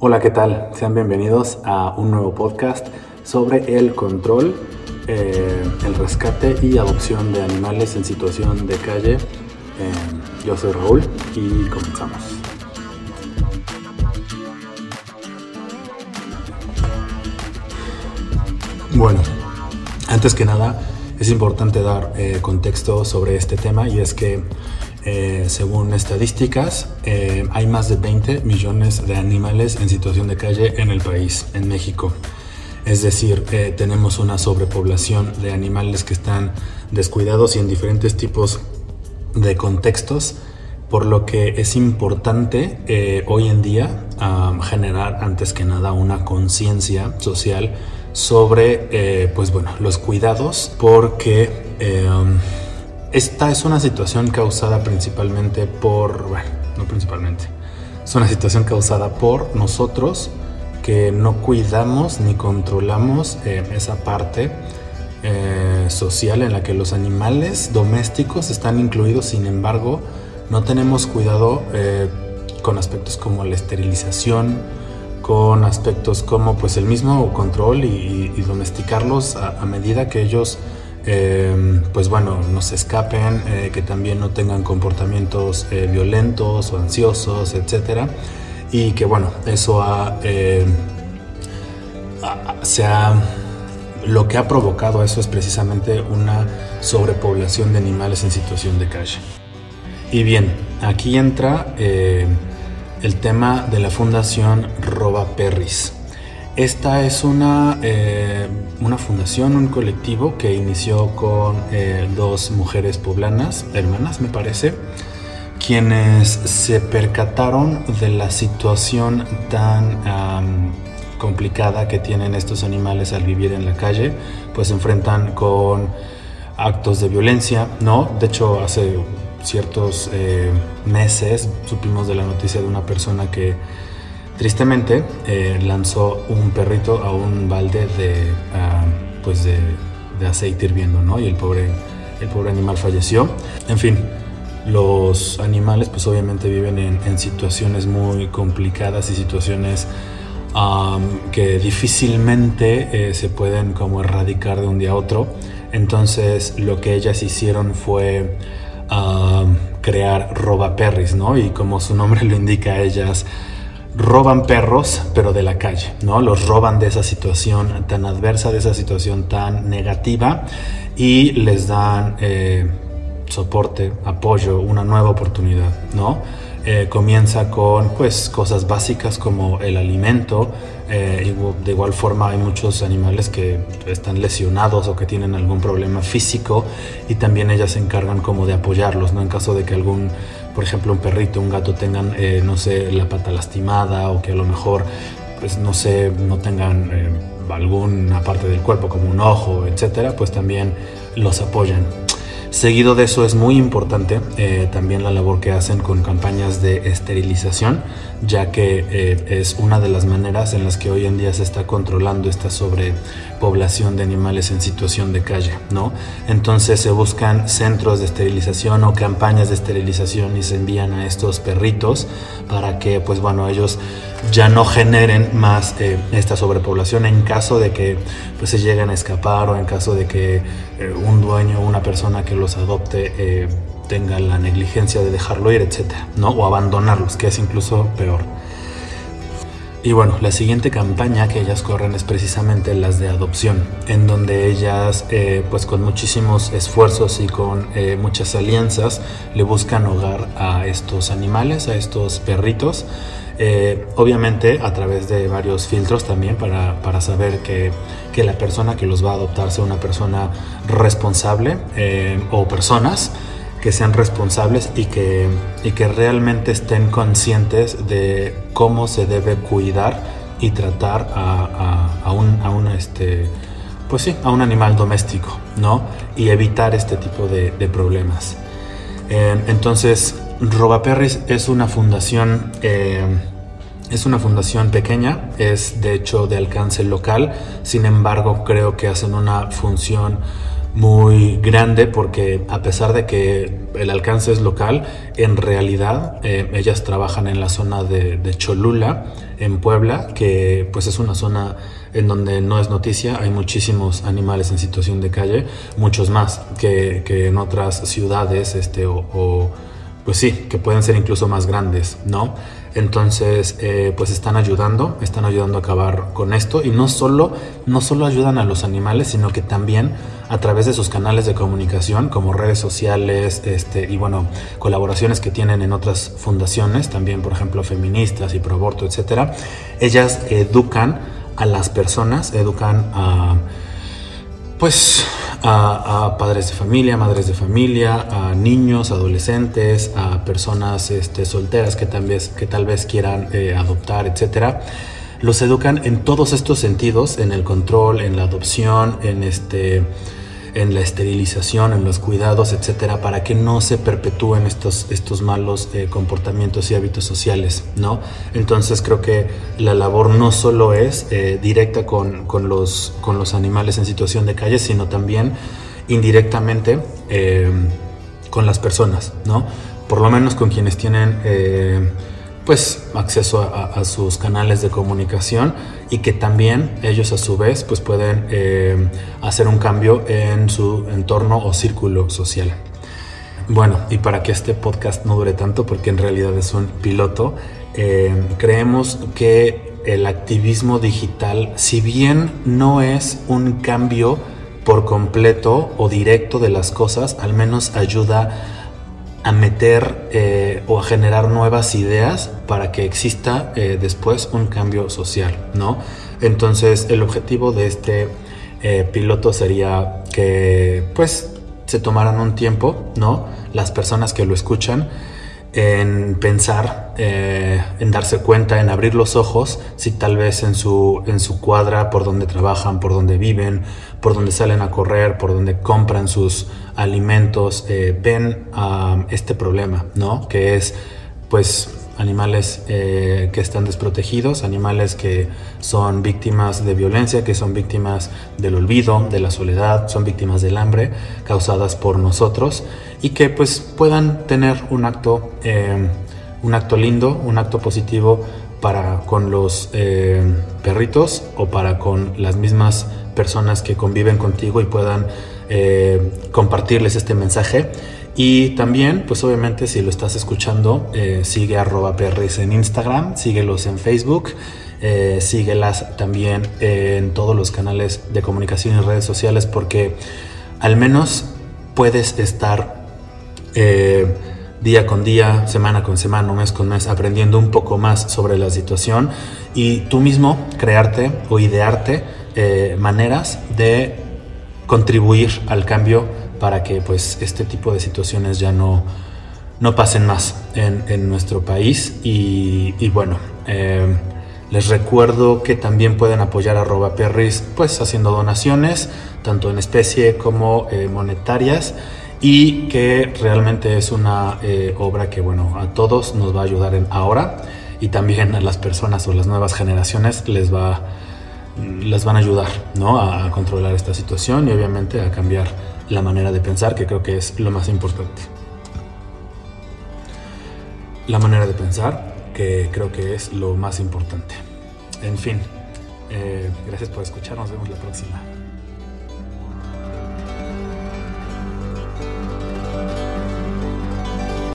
Hola, ¿qué tal? Sean bienvenidos a un nuevo podcast sobre el control, eh, el rescate y adopción de animales en situación de calle. Eh, yo soy Raúl y comenzamos. Bueno, antes que nada es importante dar eh, contexto sobre este tema y es que eh, según estadísticas, eh, hay más de 20 millones de animales en situación de calle en el país, en México. Es decir, eh, tenemos una sobrepoblación de animales que están descuidados y en diferentes tipos de contextos, por lo que es importante hoy en día generar antes que nada una conciencia social sobre pues bueno, los cuidados, porque esta es una situación causada principalmente por, bueno, no principalmente, es una situación causada por nosotros que no cuidamos ni controlamos eh, esa parte eh, social en la que los animales domésticos están incluidos, sin embargo, no tenemos cuidado eh, con aspectos como la esterilización, con aspectos como pues el mismo control y, domesticarlos a medida que ellos Em, pues bueno, no se escapen, eh, que también no tengan comportamientos eh, violentos o ansiosos, etcétera, y que bueno, eso ha, lo que ha provocado eso es precisamente una sobrepoblación de animales en situación de calle. Y bien, aquí entra eh, el tema de la Fundación Roba Perris. Esta es una, eh, una fundación, un colectivo que inició con eh, dos mujeres poblanas, hermanas me parece, quienes se percataron de la situación tan complicada que tienen estos animales al vivir en la calle, pues se enfrentan con actos de violencia, ¿no? De hecho, hace ciertos eh, meses supimos de la noticia de una persona que Tristemente, eh, lanzó un perrito a un balde de, ah, pues de, aceite hirviendo, ¿no? Y el pobre, el pobre animal falleció. En fin, los animales pues obviamente viven en, situaciones muy complicadas y situaciones que difícilmente eh, se pueden como erradicar de un día a otro. Entonces lo que ellas hicieron fue crear roba perris, ¿no? Y como su nombre lo indica, ellas roban perros, pero de la calle, ¿no? Los roban de esa situación tan adversa, de esa situación tan negativa y les dan eh, soporte, apoyo, una nueva oportunidad, ¿no? Eh, comienza con pues cosas básicas como el alimento. Eh, de igual forma hay muchos animales que están lesionados o que tienen algún problema físico y también ellas se encargan como de apoyarlos, ¿no? En caso de que algún por ejemplo, un perrito, un gato tengan, eh, no sé, la pata lastimada o que a lo mejor, pues no sé, no tengan eh, alguna parte del cuerpo como un ojo, etcétera, pues también los apoyan. Seguido de eso es muy importante eh, también la labor que hacen con campañas de esterilización, ya que eh, es una de las maneras en las que hoy en día se está controlando esta sobrepoblación de animales en situación de calle, ¿no? Entonces se buscan centros de esterilización o campañas de esterilización y se envían a estos perritos para que, pues bueno, ellos ya no generen más eh, esta sobrepoblación en caso de que pues, se lleguen a escapar o en caso de que eh, un dueño o una persona que los adopte eh, tenga la negligencia de dejarlo ir, etcétera, ¿no? O abandonarlos, que es incluso peor. Y bueno, la siguiente campaña que ellas corren es precisamente las de adopción, en donde ellas, pues con muchísimos esfuerzos y con muchas alianzas, le buscan hogar a estos animales, a estos perritos, eh, obviamente a través de varios filtros también para, saber que, la persona que los va a adoptar sea una persona responsable eh, o personas que sean responsables y que, y que realmente estén conscientes de cómo se debe cuidar y tratar a, un, este, pues sí, a un animal doméstico, ¿no? Y evitar este tipo de, problemas. Eh, entonces, Robaperris es una fundación, eh, es una fundación pequeña, es de hecho de alcance local, sin embargo creo que hacen una función muy grande porque a pesar de que el alcance es local, en realidad eh, ellas trabajan en la zona de, Cholula, en Puebla, que pues es una zona en donde no es noticia, hay muchísimos animales en situación de calle, muchos más que, en otras ciudades, este, o, pues sí, que pueden ser incluso más grandes, ¿no? Entonces, eh, pues están ayudando, están ayudando a acabar con esto. Y no solo, no solo ayudan a los animales, sino que también a través de sus canales de comunicación, como redes sociales, este, y bueno, colaboraciones que tienen en otras fundaciones, también por ejemplo feministas y pro aborto, etcétera, ellas educan a las personas, educan a pues a, padres de familia, madres de familia, a niños, adolescentes, a personas este, solteras que tal vez, quieran eh, adoptar, etcétera. Los educan en todos estos sentidos, en el control, en la adopción, en este en la esterilización, en los cuidados, etcétera, para que no se perpetúen estos, estos malos eh, comportamientos y hábitos sociales, ¿no? Entonces creo que la labor no solo es eh, directa con, los, con los animales en situación de calle, sino también indirectamente eh, con las personas, ¿no? Por lo menos con quienes tienen pues acceso a, sus canales de comunicación y que también ellos a su vez pues pueden eh, hacer un cambio en su entorno o círculo social. Bueno, y para que este podcast no dure tanto, porque en realidad es un piloto, eh, creemos que el activismo digital, si bien no es un cambio por completo o directo de las cosas, al menos ayuda a meter eh, o a generar nuevas ideas para que exista eh, después un cambio social, ¿no? Entonces el objetivo de este eh, piloto sería que pues se tomaran un tiempo, ¿no? Las personas que lo escuchan en pensar, eh, en darse cuenta, en abrir los ojos, si tal vez en su, en su cuadra, por donde trabajan, por donde viven, por donde salen a correr, por donde compran sus alimentos, eh, ven este problema, ¿no? Que es, pues, animales eh, que están desprotegidos, animales que son víctimas de violencia, que son víctimas del olvido, de la soledad, son víctimas del hambre causadas por nosotros y que pues puedan tener un acto, eh, un acto lindo, un acto positivo para con los eh, perritos o para con las mismas personas que conviven contigo y puedan compartirles este mensaje y también, pues obviamente si lo estás escuchando, eh, sigue arroba perris en Instagram, síguelos en Facebook, eh, síguelas también en todos los canales de comunicación y redes sociales porque al menos puedes estar eh, día con día, semana con semana, mes con mes, aprendiendo un poco más sobre la situación y tú mismo crearte o idearte maneras de contribuir al cambio para que pues este tipo de situaciones ya no, no pasen más en, nuestro país y, bueno eh, les recuerdo que también pueden apoyar a Roba Perris pues haciendo donaciones tanto en especie como eh, monetarias y que realmente es una eh, obra que bueno a todos nos va a ayudar en ahora y también a las personas o las nuevas generaciones les va les van a ayudar ¿no? a controlar esta situación y obviamente a cambiar la manera de pensar, que creo que es lo más importante. La manera de pensar, que creo que es lo más importante. En fin, eh, gracias por escuchar, nos vemos la próxima.